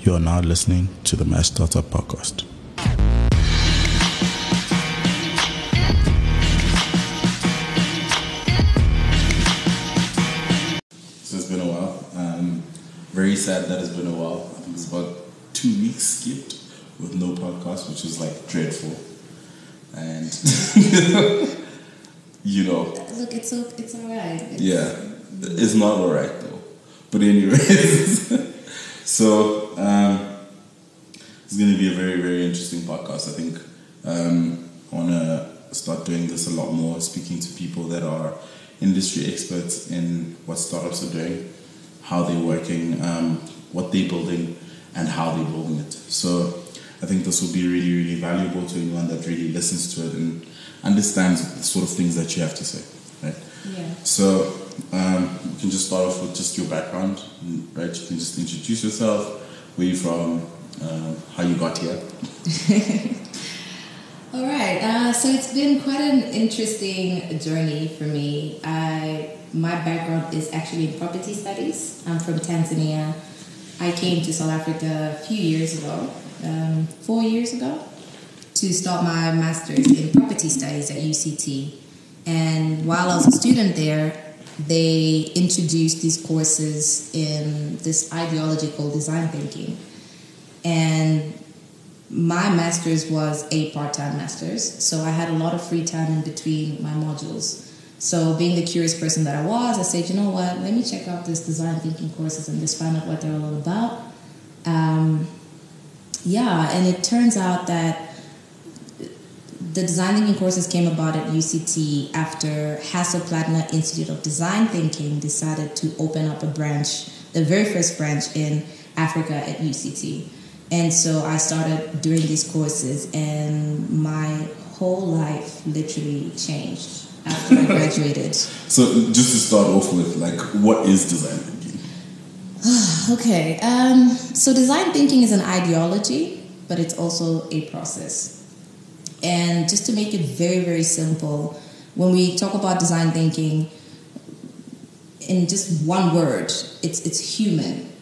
You are now listening to the MashStartsUp Podcast. So it's been a while. Um, very sad that it's been a while. I think it's about two weeks skipped with no podcast, which is like dreadful. And you know, Look, it's o- it's all right. It's, yeah, it's not alright though. But anyways, so um, it's going to be a very very interesting podcast. I think um, I want to start doing this a lot more, speaking to people that are industry experts in what startups are doing, how they're working, um, what they're building, and how they're building it. So I think this will be really really valuable to anyone that really listens to it and understands the sort of things that you have to say. Right? Yeah. So um, we can just start off with just your background, right? You can just introduce yourself, where you're from, uh, how you got here. All right. Uh, so it's been quite an interesting journey for me. I my background is actually in property studies. I'm from Tanzania. I came to South Africa a few years ago, um, four years ago, to start my master's in property studies at UCT. And while I was a student there, they introduced these courses in this ideology called design thinking. And my master's was a part-time master's so i had a lot of free time in between my modules. So being the curious person that i was i said you know what? Let me check out this design thinking courses and just find out what they're all about. Um, yeah and it turns out that the design thinking courses came about at uct after Hasso-Plattner institute of design thinking decided to open up a branch the very first branch in africa at uct and so I started doing these courses, and my whole life literally changed after I graduated. So just to start off with, like, what is design thinking? Okay, um, so design thinking is an ideology, but it's also a process. And just to make it very, very simple, when we talk about design thinking, in just one word, it's, it's human.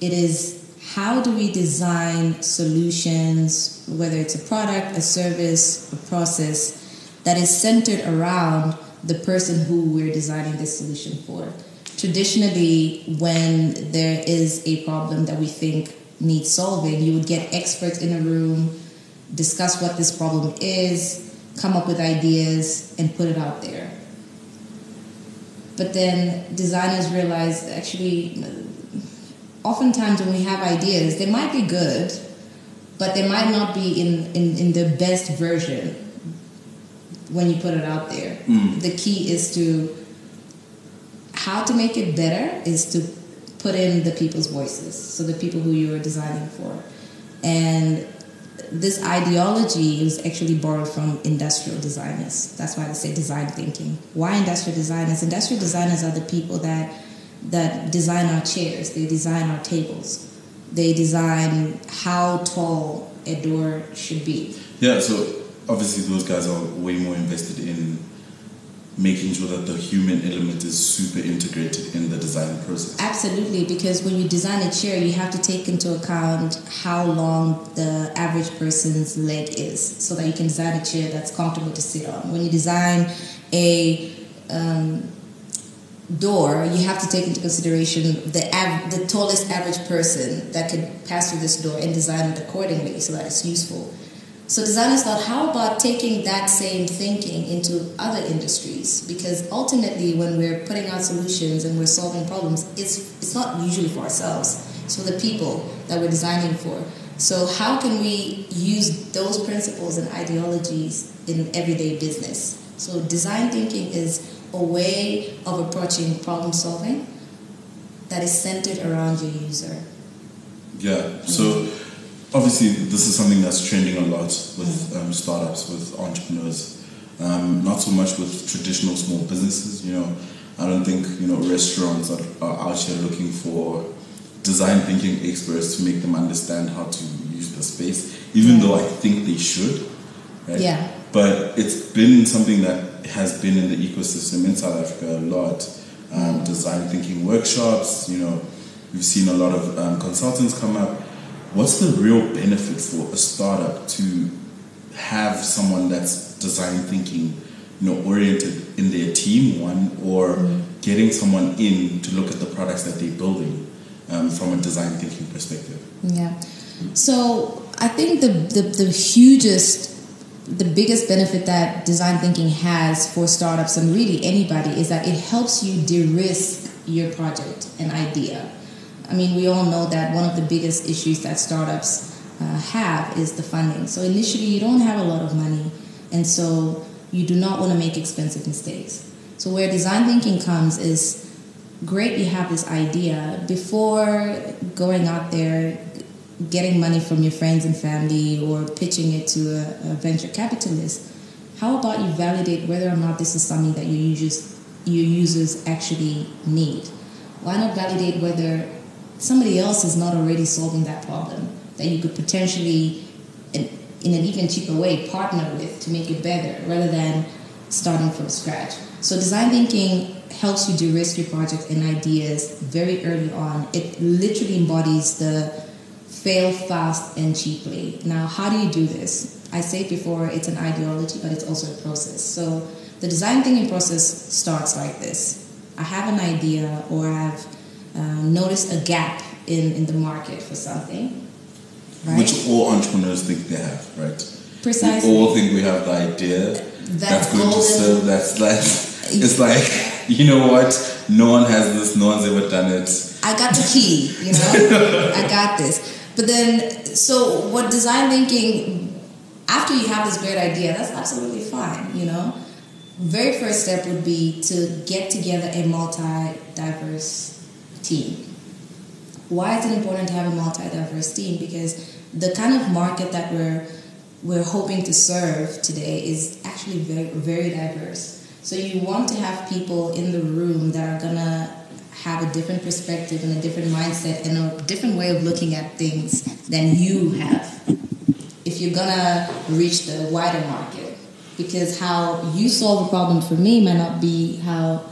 It is how do we design solutions, whether it's a product, a service, a process, that is centered around the person who we're designing this solution for. Traditionally, when there is a problem that we think needs solving, you would get experts in a room, discuss what this problem is, come up with ideas, and put it out there. But then designers realize actually oftentimes when we have ideas, they might be good, but they might not be in, in, in the best version when you put it out there. Hmm. The key is to how to make it better is to put in the people's voices, so the people who you are designing for. And this ideology is actually borrowed from industrial designers. That's why they say design thinking. Why industrial designers? Industrial designers are the people that that design our chairs, they design our tables, they design how tall a door should be. Yeah, so obviously those guys are way more invested in making sure that the human element is super integrated in the design process. Absolutely, because when you design a chair, you have to take into account how long the average person's leg is, so that you can design a chair that's comfortable to sit on. When you design a um, door, you have to take into consideration the av- the tallest average person that could pass through this door and design it accordingly so that it's useful. So designers thought, how about taking that same thinking into other industries? Because ultimately, when we're putting out solutions and we're solving problems, it's it's not usually for ourselves; it's for the people that we're designing for. So how can we use those principles and ideologies in everyday business? So design thinking is a way of approaching problem solving that is centered around your user. Yeah, so obviously this is something that's trending a lot with um, startups, with entrepreneurs. Um, not so much with traditional small businesses. You know, I don't think you know restaurants are, are out here looking for design thinking experts to make them understand how to use the space, even Yeah. though I think they should. Right? Yeah. But it's been something that has been in the ecosystem in South Africa a lot. Um, design thinking workshops, you know, we've seen a lot of um, consultants come up. What's the real benefit for a startup to have someone that's design thinking, you know, oriented in their team, one, or getting someone in to look at the products that they're building um, from a design thinking perspective? Yeah. So I think the, the, the hugest, the biggest benefit that design thinking has for startups and really anybody is that it helps you de risk your project and idea. I mean, we all know that one of the biggest issues that startups uh, have is the funding. So initially, you don't have a lot of money, and so you do not want to make expensive mistakes. So where design thinking comes is great. You have this idea before going out there, getting money from your friends and family, or pitching it to a, a venture capitalist. How about you validate whether or not this is something that your users your users actually need? Why not validate whether somebody else is not already solving that problem that you could potentially, in, in an even cheaper way, partner with to make it better rather than starting from scratch. So, design thinking helps you de risk your project and ideas very early on. It literally embodies the fail fast and cheaply. Now, how do you do this? I said before, it's an ideology, but it's also a process. So, the design thinking process starts like this I have an idea or I've um, noticed a gap in, in the market for something. Right? Which all entrepreneurs think they have, right? Precisely. We all think we have the idea that's, going golden- to serve. That's like it's like you know what? No one has this. No one's ever done it. I got the key, you know, I got this. But then, so what design thinking, after you have this great idea, that's absolutely fine, you know. Very first step would be to get together a multi diverse team. Why is it important to have a multi diverse team? Because the kind of market that we're we're hoping to serve today is actually very very diverse. So you want to have people in the room that are gonna have a different perspective and a different mindset and a different way of looking at things than you have. If you're gonna reach the wider market, because how you solve a problem for me might not be how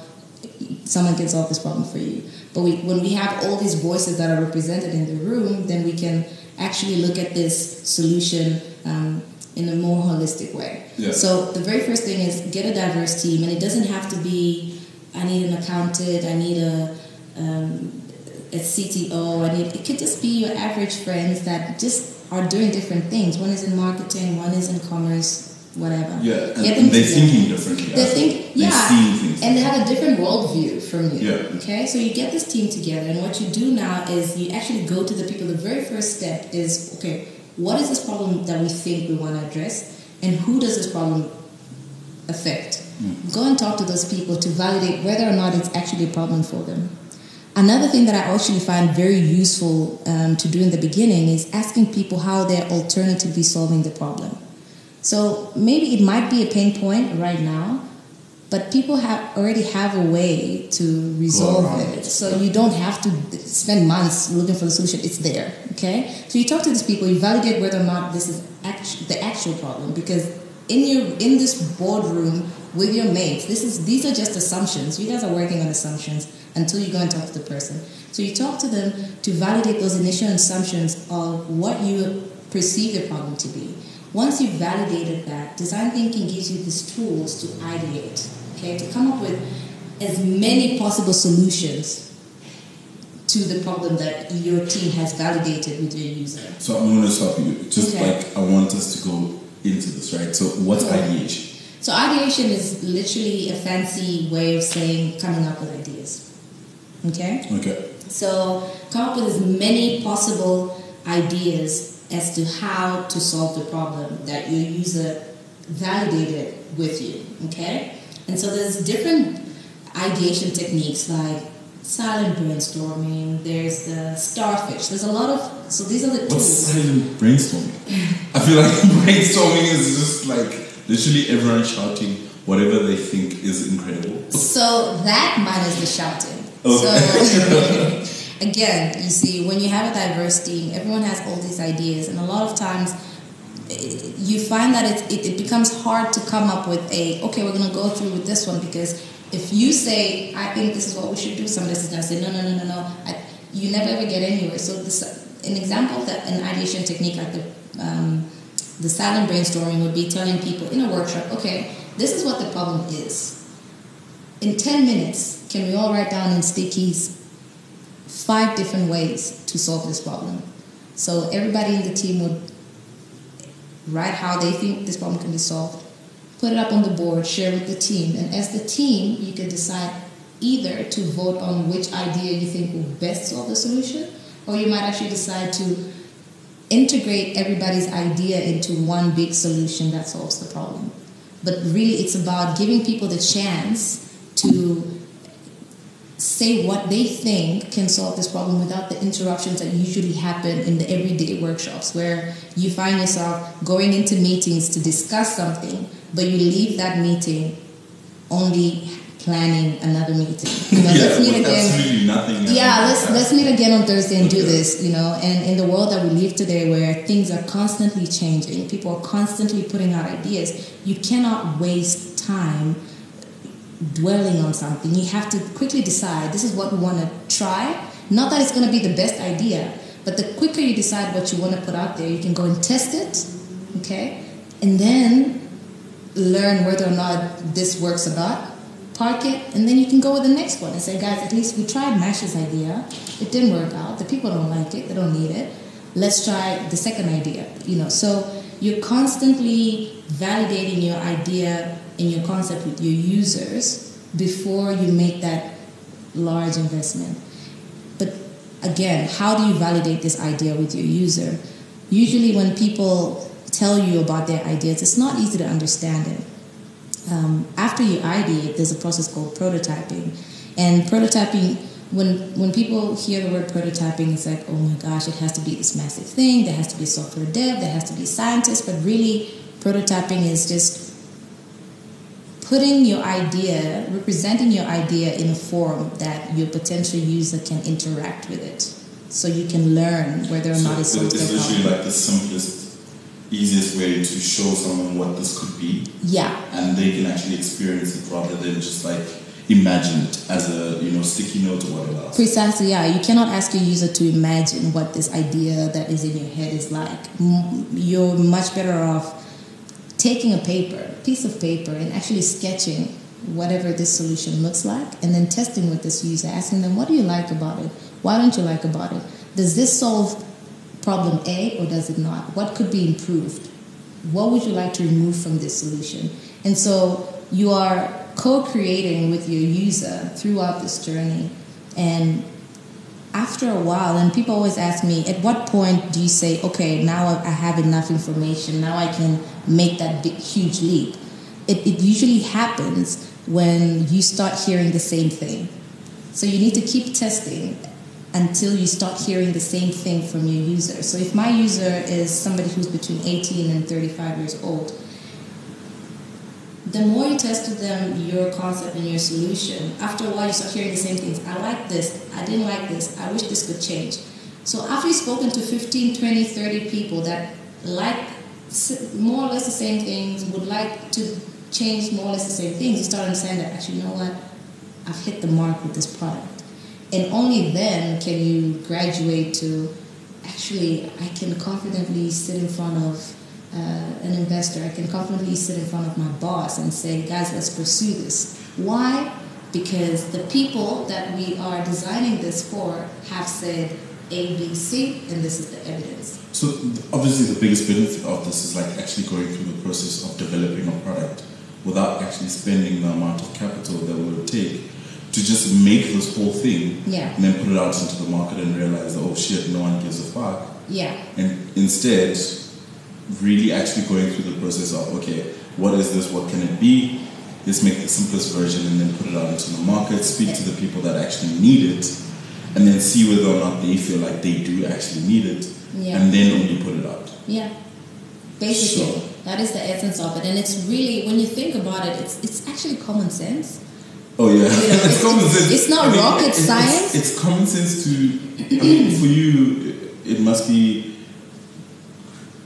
someone can solve this problem for you. But we, when we have all these voices that are represented in the room, then we can actually look at this solution um, in a more holistic way. Yeah. So the very first thing is get a diverse team, and it doesn't have to be. I need an accountant. I need a um, a CTO. I need. It could just be your average friends that just are doing different things. One is in marketing. One is in commerce. Whatever. Yeah, and, and they're together. thinking differently. They think, yeah, They're seeing things. and they have a different worldview from you. Yeah. Okay, so you get this team together, and what you do now is you actually go to the people. The very first step is okay, what is this problem that we think we want to address, and who does this problem affect? Go and talk to those people to validate whether or not it's actually a problem for them. Another thing that I actually find very useful um, to do in the beginning is asking people how they're alternatively solving the problem. So maybe it might be a pain point right now, but people have already have a way to resolve it. So you don't have to spend months looking for the solution. It's there. Okay. So you talk to these people, you validate whether or not this is act- the actual problem because in your in this boardroom with your mates, this is these are just assumptions. You guys are working on assumptions until you go and talk to the person. So you talk to them to validate those initial assumptions of what you perceive the problem to be. Once you've validated that, design thinking gives you these tools to ideate, okay, to come up with as many possible solutions to the problem that your team has validated with your user. So I'm going to stop you. Just Okay. like I want us to go into this, right? So what's ideation? So ideation is literally a fancy way of saying coming up with ideas. Okay? Okay. So come up with as many possible ideas as to how to solve the problem that your user validated with you. Okay? And so there's different ideation techniques like silent brainstorming, there's the starfish. There's a lot of so these are the What's tools. silent brainstorming? I feel like brainstorming is just like literally everyone shouting whatever they think is incredible. So that minus the shouting. Okay. So again, you see, when you have a diverse team, everyone has all these ideas, and a lot of times you find that it, it, it becomes hard to come up with a okay, we're gonna go through with this one because if you say I think this is what we should do, somebody is gonna say no, no, no, no, no. I, you never ever get anywhere. So this, an example that an ideation technique like the um, the silent brainstorming would be telling people in a workshop, okay, this is what the problem is. In 10 minutes, can we all write down in stickies five different ways to solve this problem? So everybody in the team would write how they think this problem can be solved, put it up on the board, share with the team, and as the team, you can decide either to vote on which idea you think will best solve the solution, or you might actually decide to integrate everybody's idea into one big solution that solves the problem. But really, it's about giving people the chance to say what they think can solve this problem without the interruptions that usually happen in the everyday workshops, where you find yourself going into meetings to discuss something, but you leave that meeting only planning another meeting. You know, yeah, let's meet again. nothing. Yeah, let's let's meet again on Thursday and do this, you know. And in the world that we live today, where things are constantly changing, people are constantly putting out ideas. You cannot waste time dwelling on something. You have to quickly decide this is what we want to try. Not that it's going to be the best idea, but the quicker you decide what you want to put out there, you can go and test it, okay, and then learn whether or not this works or not. Park it, and then you can go with the next one and say, guys, at least we tried Mash's idea. It didn't work out. The people don't like it. They don't need it. Let's try the second idea. You know, so you're constantly validating your idea and your concept with your users before you make that large investment. But again, how do you validate this idea with your user? Usually, when people tell you about their ideas, it's not easy to understand it. Um, after you ideate, there's a process called prototyping, and prototyping. When when people hear the word prototyping, it's like, oh my gosh, it has to be this massive thing. There has to be software dev. There has to be scientists. But really, prototyping is just putting your idea, representing your idea in a form that your potential user can interact with it, so you can learn whether or So not it it's, solves it's literally like the simplest, easiest way to show someone what this could be, Yeah, and they can actually experience it rather than just like imagine it as a you know sticky note or whatever else. Precisely, yeah. You cannot ask your user to imagine what this idea that is in your head is like. You're much better off taking a paper, piece of paper, and actually sketching whatever this solution looks like, and then testing with this user, asking them, "What do you like about it? Why don't you like about it? Does this solve problem A or does it not? What could be improved? What would you like to remove from this solution?" And so you are co-creating with your user throughout this journey, and after a while, and people always ask me, at what point do you say, okay, now I have enough information, now I can make that big, huge leap? It, it usually happens when you start hearing the same thing. So you need to keep testing until you start hearing the same thing from your user. So if my user is somebody who's between 18 and 35 years old, the more you test with them your concept and your solution, after a while you start hearing the same things. I like this, I didn't like this, I wish this could change. So after you've spoken to 15, 20, 30 people that like more or less the same things, would like to change more or less the same things, you start understanding that actually, you know what, I've hit the mark with this product. And only then can you graduate to actually, I can confidently sit in front of uh, an investor, I can confidently sit in front of my boss and say, guys, let's pursue this. Why? Because the people that we are designing this for have said A, B, C, and this is the evidence. So obviously the biggest benefit of this is like actually going through the process of developing a product without actually spending the amount of capital that would take to just make this whole thing Yeah. and then put it out into the market and realize that oh shit no one gives a fuck. Yeah, and instead really actually going through the process of okay what is this? What can it be? Let's make the simplest version and then put it out into the market speak to the people that actually need it and then see whether or not they feel like they do actually need it Yeah. and then only put it out yeah. Basically, Sure. that is the essence of it. And it's really, when you think about it, it's, it's actually common sense. oh yeah You know, it's common sense it's not rocket it's- science. it's, it's common sense to I mean, for you it must be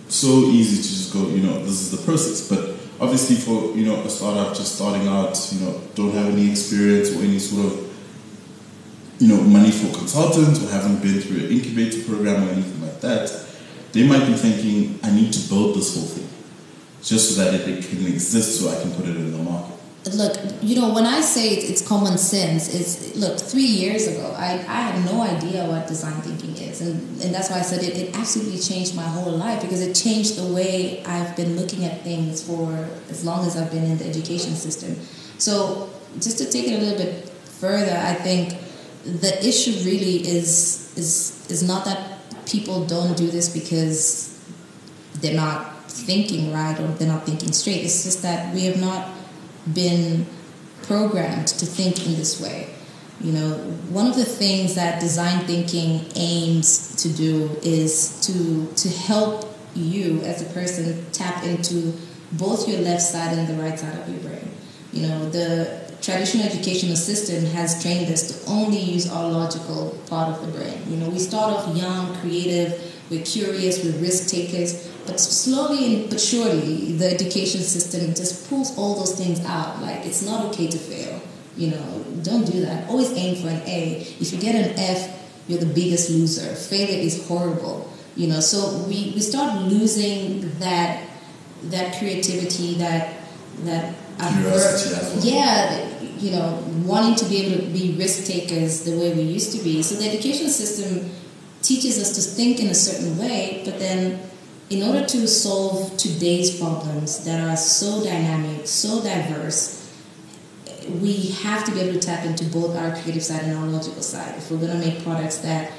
so easy to just go you know this is the process but obviously for you know a startup just starting out you know don't have any experience or any sort of you know, money for consultants or haven't been through an incubator program or anything like that, they might be thinking, I need to build this whole thing just so that it can exist so I can put it in the market. Look, you know, when I say it's common sense, it's look, three years ago, I, I had no idea what design thinking is. And, and that's why I said it, it absolutely changed my whole life because it changed the way I've been looking at things for as long as I've been in the education system. So, just to take it a little bit further, I think the issue really is is is not that people don't do this because they're not thinking right or they're not thinking straight. It's just that we have not been programmed to think in this way. You know, one of the things that design thinking aims to do is to to help you as a person tap into both your left side and the right side of your brain. You know, the traditional educational system has trained us to only use our logical part of the brain. You know, we start off young, creative, we're curious, we're risk takers, but slowly and but surely, the education system just pulls all those things out. Like, it's not okay to fail. You know, don't do that. Always aim for an A. If you get an F, you're the biggest loser. Failure is horrible. You know, so we, we start losing that that creativity, that that Curiosity yeah, you know, wanting to be able to be risk takers the way we used to be. So the education system teaches us to think in a certain way, but then in order to solve today's problems that are so dynamic, so diverse, we have to be able to tap into both our creative side and our logical side if we're going to make products that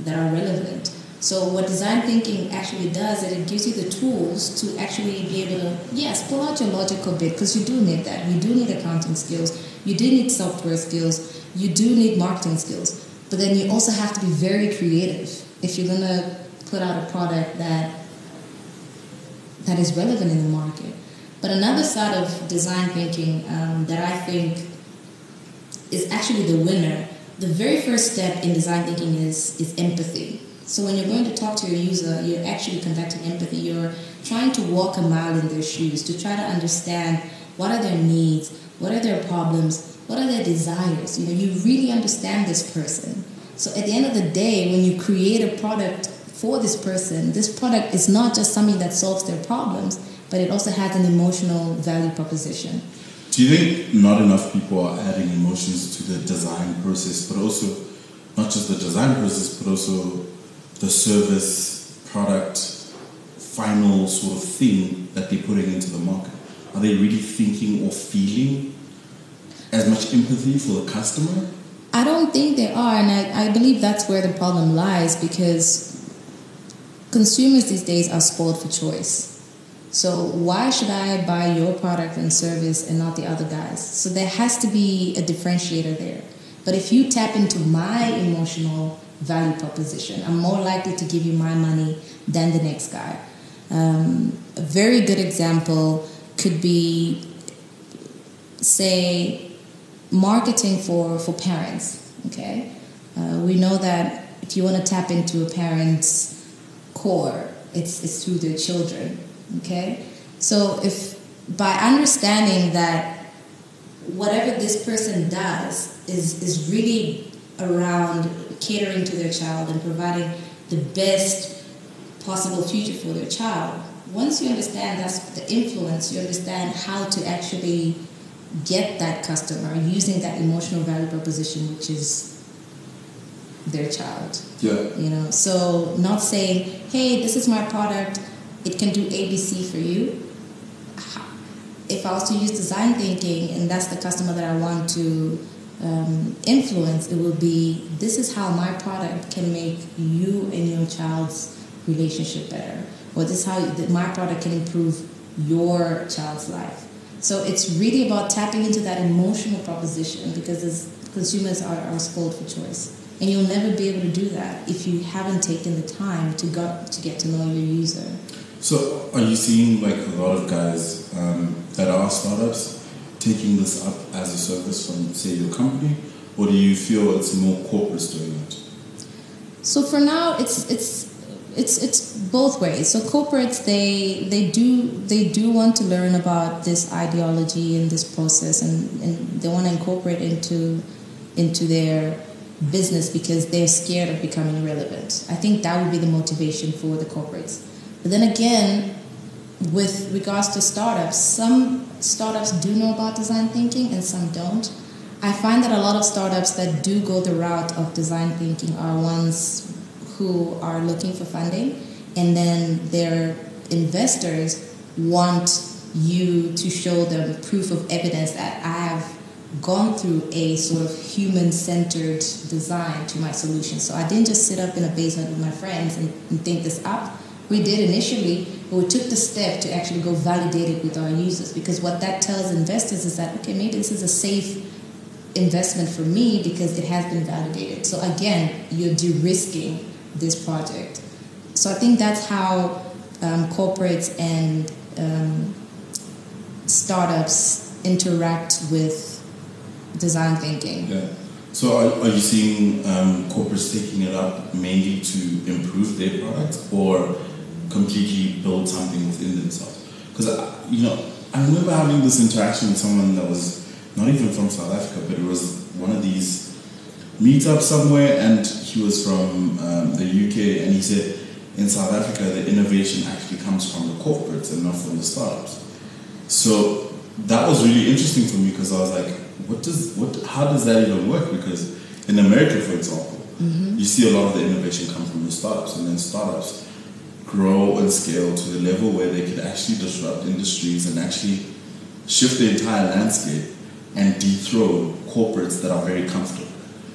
that are relevant. So what design thinking actually does is it gives you the tools to actually be able to yes pull out your logical bit because you do need that. You do need accounting skills. You do need software skills. You do need marketing skills. But then you also have to be very creative if you're gonna put out a product that that is relevant in the market. But another side of design thinking um, that I think is actually the winner. The very first step in design thinking is is empathy. So when you're going to talk to your user, you're actually conducting empathy. You're trying to walk a mile in their shoes to try to understand what are their needs, what are their problems, what are their desires. You know, you really understand this person. So at the end of the day, when you create a product for this person, this product is not just something that solves their problems, but it also has an emotional value proposition. Do you think not enough people are adding emotions to the design process, but also not just the design process, but also the service, product, final sort of thing that they're putting into the market? Are they really thinking or feeling as much empathy for the customer? I don't think they are, and I, I believe that's where the problem lies because consumers these days are spoiled for choice. So why should I buy your product and service and not the other guys? So there has to be a differentiator there. But if you tap into my emotional value proposition, I'm more likely to give you my money than the next guy. Um, a very good example could be, say, marketing for, for parents. Okay, uh, we know that if you want to tap into a parent's core, it's, it's through their children. Okay, so if by understanding that whatever this person does is, is really around catering to their child and providing the best possible future for their child. Once you understand that's the influence, you understand how to actually get that customer using that emotional value proposition, which is their child. Yeah. You know, so not saying, "Hey, this is my product; it can do ABC for you." If I was to use design thinking, and that's the customer that I want to um, influence, it will be, "This is how my product can make you and your child's relationship better," or "This is how my product can improve your child's life." So it's really about tapping into that emotional proposition because as consumers are, are spoiled for choice. And you'll never be able to do that if you haven't taken the time to got to get to know your user. So, are you seeing like a lot of guys um, that are startups taking this up as a service from, say, your company, or do you feel it's more corporates doing it? So for now, it's it's it's it's both ways. So corporates they they do they do want to learn about this ideology and this process, and, and they want to incorporate into into their business because they're scared of becoming irrelevant. I think that would be the motivation for the corporates. But then again, with regards to startups, some startups do know about design thinking and some don't. I find that a lot of startups that do go the route of design thinking are ones who are looking for funding and then their investors want you to show them proof of evidence that I have gone through a sort of human centered design to my solution. So I didn't just sit up in a basement with my friends and, and think this up. We did initially, but we took the step to actually go validate it with our users because what that tells investors is that, okay, maybe this is a safe investment for me because it has been validated. So again, you're de risking this project. So I think that's how um, corporates and um, startups interact with design thinking. Yeah. So are, are you seeing um, corporates taking it up mainly to improve their product or completely build something within themselves? Because, you know, I remember having this interaction with someone that was not even from South Africa, but it was one of these meetups somewhere, and he was from um, the UK, and he said in South Africa the innovation actually comes from the corporates and not from the startups. So that was really interesting for me because I was like, what does what? How does that even work? Because in America, for example, mm-hmm. you see a lot of the innovation come from the startups, and then startups grow and scale to the level where they could actually disrupt industries and actually shift the entire landscape and dethrone corporates that are very comfortable.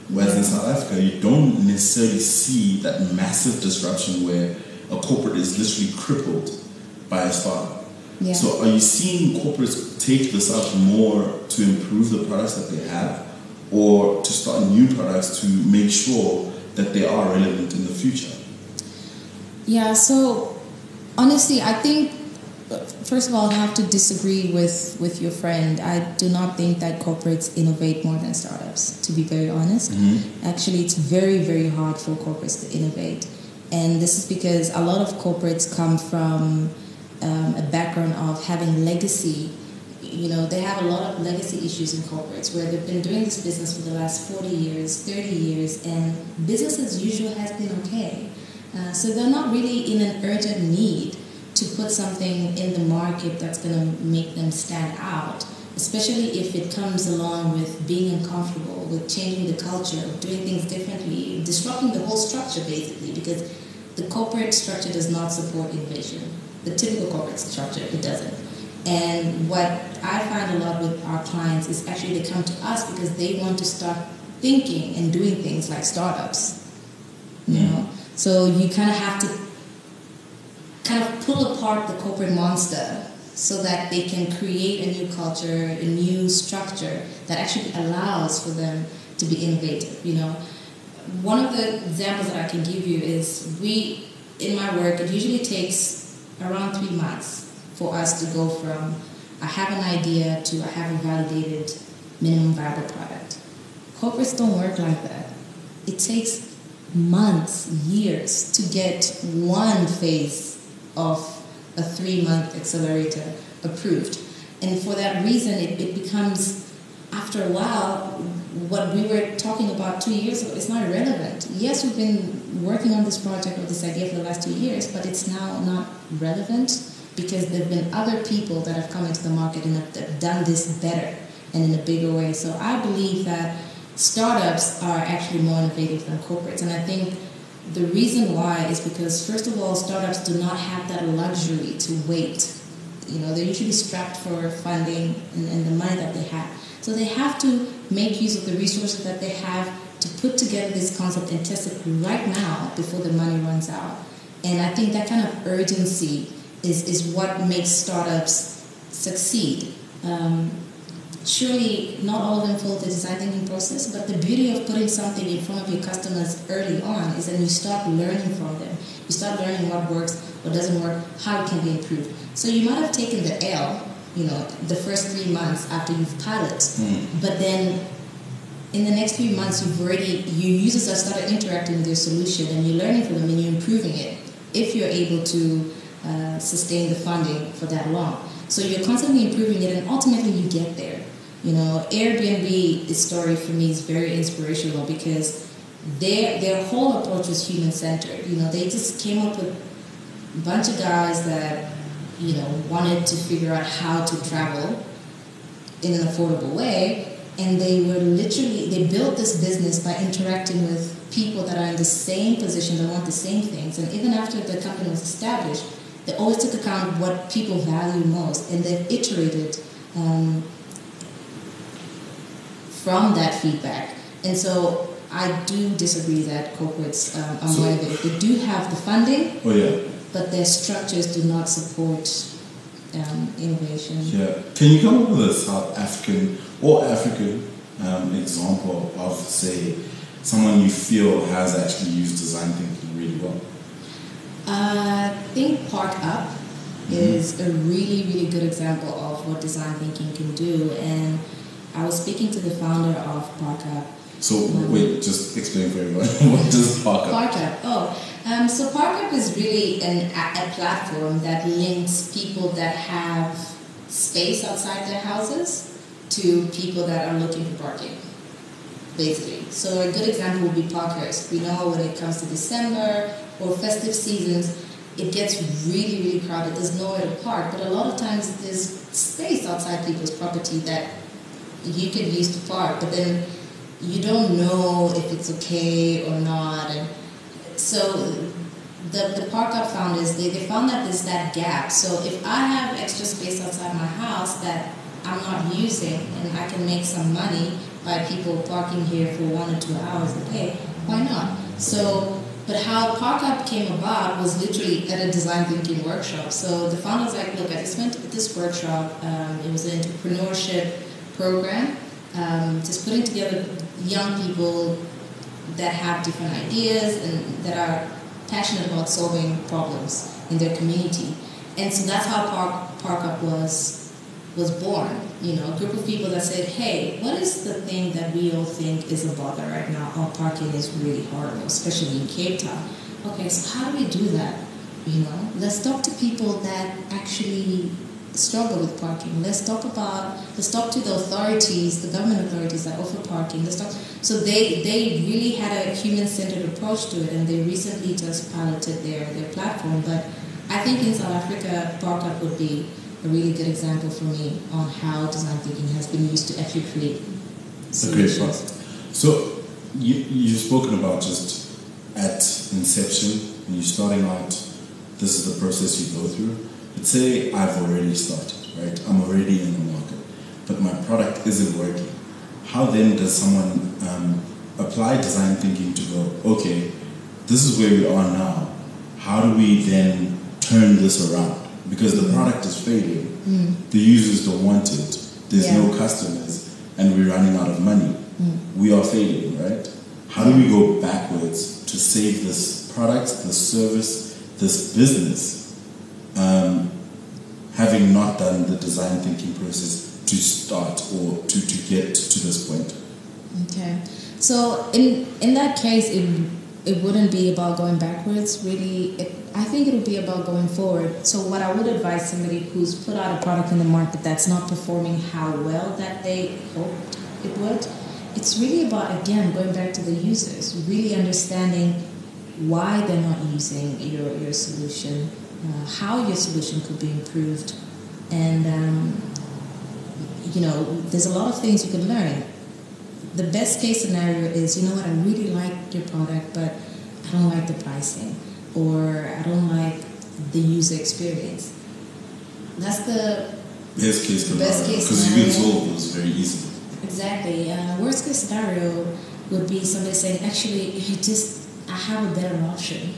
Whereas in South Africa, you don't necessarily see that massive disruption where a corporate is literally crippled by a startup. Yeah. So, are you seeing corporates take this up more to improve the products that they have, or to start new products to make sure that they are relevant in the future? Yeah. So, honestly, I think first of all, I have to disagree with, with your friend. I do not think that corporates innovate more than startups, to be very honest. Mm-hmm. Actually, it's very, very hard for corporates to innovate. And this is because a lot of corporates come from um, a background of having legacy. You know, they have a lot of legacy issues in corporates where they've been doing this business for the last 40 years, 30 years, and business as usual has been okay. Uh, so they're not really in an urgent need to put something in the market that's going to make them stand out, especially if it comes along with being uncomfortable, with changing the culture, doing things differently, disrupting the whole structure basically, because the corporate structure does not support innovation. The typical corporate structure, it doesn't. And what I find a lot with our clients is actually they come to us because they want to start thinking and doing things like startups. You know? So you kind of have to kind of pull apart the corporate monster so that they can create a new culture, a new structure that actually allows for them to be innovative. You know, one of the examples that I can give you is we in my work it usually takes around three months for us to go from I have an idea to I have a validated minimum viable product. Corporates don't work like that. It takes months, years to get one phase of a three month accelerator approved. And for that reason, it, it becomes, after a while, what we were talking about two years ago is not relevant. Yes, we've been working on this project or this idea for the last two years, but it's now not relevant because there have been other people that have come into the market and have done this better and in a bigger way. So I believe that startups are actually more innovative than corporates. And I think the reason why is because, first of all, startups do not have that luxury to wait. You know, they're usually strapped for funding and, and the money that they have. So they have to make use of the resources that they have to put together this concept and test it right now before the money runs out. And I think that kind of urgency is, is what makes startups succeed. Um, surely not all of them follow the design thinking process, but the beauty of putting something in front of your customers early on is that you start learning from them. You start learning what works, what doesn't work, how it can be improved. So you might have taken the L, you know, the first three months after you've piloted, mm. but then in the next few months you've already your users have started interacting with your solution and you're learning from them and you're improving it if you're able to uh, sustain the funding for that long. So you're constantly improving it and ultimately you get there. You know, Airbnb story for me is very inspirational because their their whole approach was human centered. You know, they just came up with a bunch of guys that you know wanted to figure out how to travel in an affordable way, and they were literally they built this business by interacting with people that are in the same position that want the same things. And even after the company was established, they always took account what people value most, and they've iterated. Um, from that feedback. And so I do disagree that corporates um, are So- motivated. They do have the funding, Oh yeah, but their structures do not support um, innovation. yeah. Can you come up with a South African or African um, example of, say, someone you feel has actually used design thinking really well? Uh, I think Park Up is a really, really good example of what design thinking can do. And I was speaking to the founder of Park Up. So wait, just explain for everyone what does Park Up? Park Up. Oh, um, so Park Up is really an, a, a platform that links people that have space outside their houses to people that are looking for parking, basically. So a good example would be parkers. We know when it comes to December or festive seasons, it gets really, really crowded. There's nowhere to park, but a lot of times there's space outside people's property that you could use to park, but then you don't know if it's okay or not. And so the, the park up founders, they, they found that there's that gap. So if I have extra space outside my house that I'm not using and I can make some money by people parking here for one or two hours a day, why not? So, but how Park Up came about was literally at a design thinking workshop. So the founders like, look, I just went to this workshop. Um, it was an entrepreneurship program, um, just putting together young people that have different ideas and that are passionate about solving problems in their community. And so that's how Park, Park Up was was born. You know, a group of people that said, hey, what is the thing that we all think is a bother right now? Oh, parking is really horrible, especially in Cape Town. Okay, so how do we do that? You know, let's talk to people that actually struggle with parking. Let's talk about, let's talk to the authorities, the government authorities that offer parking. Let's talk. So they, they really had a human-centered approach to it, and they recently just piloted their, their platform. But I think in South Africa, Park Up would be a really good example for me on how design thinking has been used to actually create It's a great solutions. part. So you you've spoken about just at inception when you're starting out, this is the process you go through. Let's say I've already started, right? I'm already in the market, but my product isn't working. How then does someone um, apply design thinking to go, okay, this is where we are now. How do we then turn this around? Because the product is failing, the users don't want it, there's Yeah. no customers, and we're running out of money. We are failing, right? How do we go backwards to save this product, this service, this business, having not done the design thinking process to start or to, to get to this point? Okay. So in in that case, it it wouldn't be about going backwards. Really, it, I think it would be about going forward. So what I would advise somebody who's put out a product in the market that's not performing how well that they hoped it would, it's really about again going back to the users, really understanding why they're not using your your solution, uh, how your solution could be improved, and um, you know, there's a lot of things you can learn the best case scenario is you know what i really like your product but i don't like the pricing or i don't like the user experience that's the Best case scenario. Best case Because you can solve those very easily. exactly uh, worst case scenario would be somebody saying actually you just i have a better option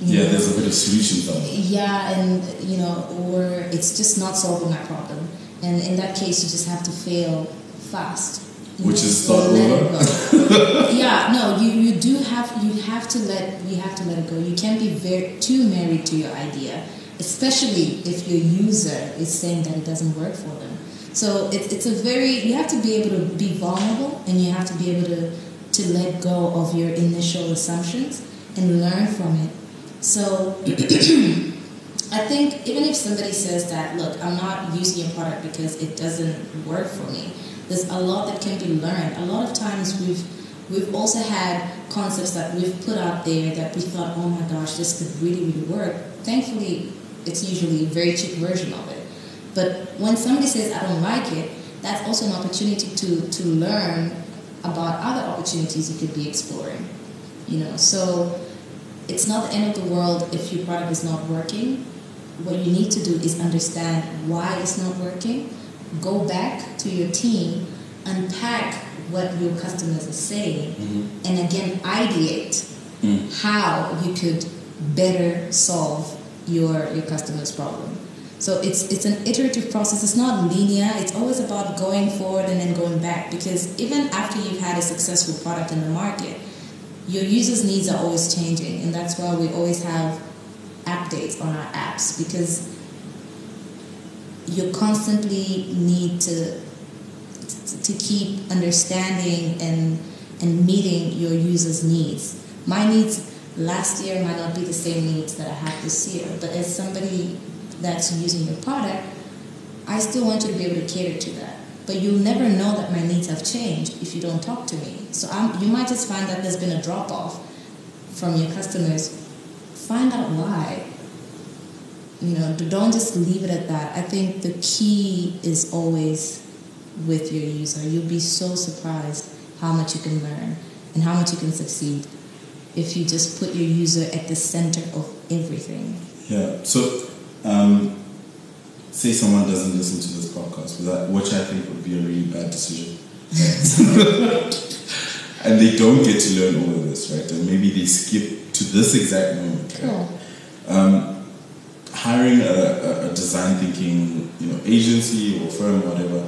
Yeah, know? there's a bit of solution out there. yeah and you know or it's just not solving my problem and in that case you just have to fail fast Which know, is start over? yeah no you, you do have you have to let you have to let it go you can't be very too married to your idea especially if your user is saying that it doesn't work for them so it, it's a very you have to be able to be vulnerable and you have to be able to to let go of your initial assumptions and learn from it so I think even if somebody says that, look, I'm not using your product because it doesn't work for me, There's a lot that can be learned. A lot of times we've we've also had concepts that we've put out there that we thought, oh my gosh, this could really, really work. Thankfully, it's usually a very cheap version of it. But when somebody says, I don't like it, that's also an opportunity to, to learn about other opportunities you could be exploring. You know, so it's not the end of the world if your product is not working. What you need to do is understand why it's not working, go back to your team, unpack what your customers are saying, Mm-hmm. and again ideate Mm. how you could better solve your your customer's problem. So it's it's an iterative process. It's not linear. It's always about going forward and then going back because even after you've had a successful product in the market, your users' needs are always changing, and that's why we always have updates on our apps because you constantly need to to, keep understanding and and meeting your users' needs. My needs last year might not be the same needs that I have this year, but as somebody that's using your product, I still want you to be able to cater to that. But you'll never know that my needs have changed if you don't talk to me. So I'm, you might just find that there's been a drop off from your customers. Find out why. You know, don't just leave it at that. I think the key is always with your user. You'll be so surprised how much you can learn and how much you can succeed if you just put your user at the center of everything. Yeah. So, um, say someone doesn't listen to this podcast, that, which I think would be a really bad decision. and they don't get to learn all of this, right? And maybe they skip to this exact moment. Right? Um, hiring a, a, design thinking, you know, agency or firm, or whatever,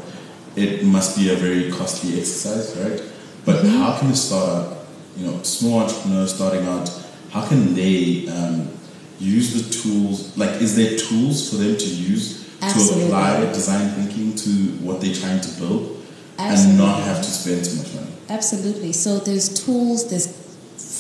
it must be a very costly exercise, right? But how can a startup, you know, small entrepreneurs starting out, how can they um, use the tools? Like, is there tools for them to use Absolutely. to apply design thinking to what they're trying to build and not have to spend too much money? Absolutely. So there's tools, there's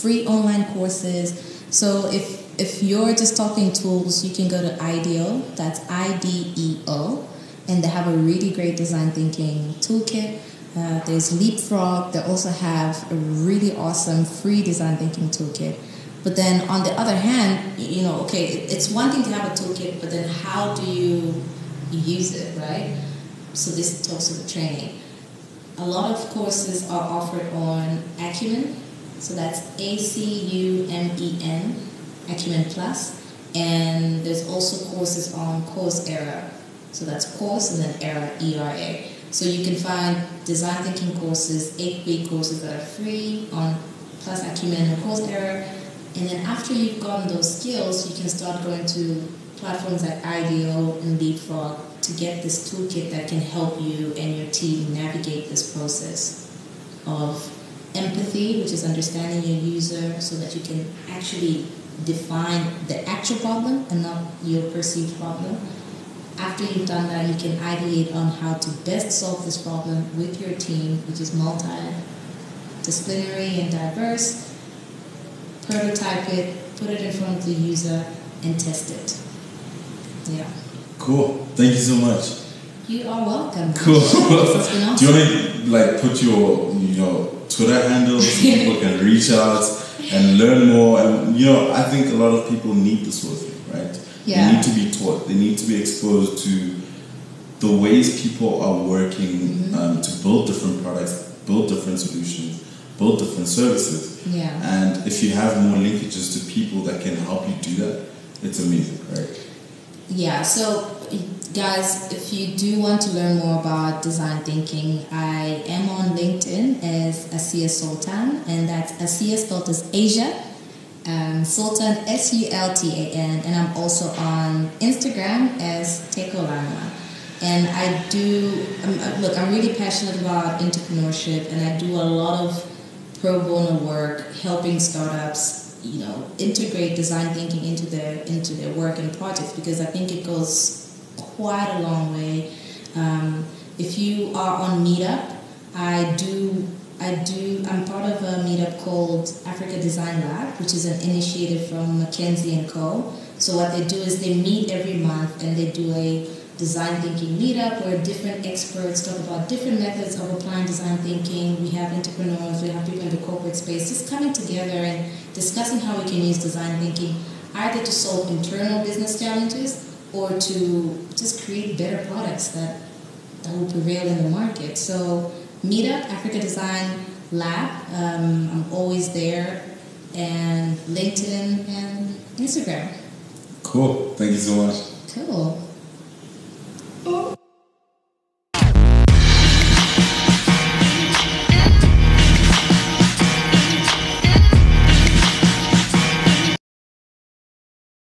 free online courses. So if if you're just talking tools, you can go to IDEO. That's I D E O, and they have a really great design thinking toolkit. Uh, there's Leapfrog. They also have a really awesome free design thinking toolkit. But then on the other hand, you know, okay, it's one thing to have a toolkit, but then how do you use it, right? So this talks the training. A lot of courses are offered on Acumen, so that's A C U M E N, Acumen Plus, and there's also courses on Course Coursera, so that's course and then era E R A. So you can find design thinking courses, eight week courses that are free on Plus Acumen and Course Coursera, and then after you've gotten those skills, you can start going to platforms like IDEO and Leapfrog to get this toolkit that can help you and your team navigate this process of empathy, which is understanding your user so that you can actually define the actual problem and not your perceived problem. After you've done that, you can ideate on how to best solve this problem with your team, which is multidisciplinary and diverse. Prototype it, put it in front of the user, and test it. Yeah. Cool. Thank you so much. You are welcome. Cool. Been Do you want to like put your you know Twitter handle so people can reach out and learn more? And you know, I think a lot of people need this sort of thing, right? Yeah. They need to be taught. They need to be exposed to the ways people are working Mm-hmm. um, to build different products, build different solutions, build different services. Yeah. And if you have more linkages to people that can help you do that, it's amazing, right? Yeah, so guys, if you do want to learn more about design thinking, I am on LinkedIn as Asia Sultan, and that's Asia spelled as Asia, um, Sultan S U L T A N, and I'm also on Instagram as Tekolama. And I do uh, look. I'm really passionate about entrepreneurship, and I do a lot of pro bono work, helping startups, you know, integrate design thinking into their into their work and projects because I think it goes quite a long way. Um, if you are on Meetup, I do. I do. I'm part of a meetup called Africa Design Lab, which is an initiative from McKinsey and Co. So what they do is they meet every month and they do a design thinking meetup where different experts talk about different methods of applying design thinking. We have entrepreneurs, we have people in the corporate space just coming together and discussing how we can use design thinking either to solve internal business challenges or to just create better products that, that will prevail in the market. So, Meetup, Africa Design Lab, um, I'm always there, and LinkedIn and Instagram. Cool. Thank you so much. Cool people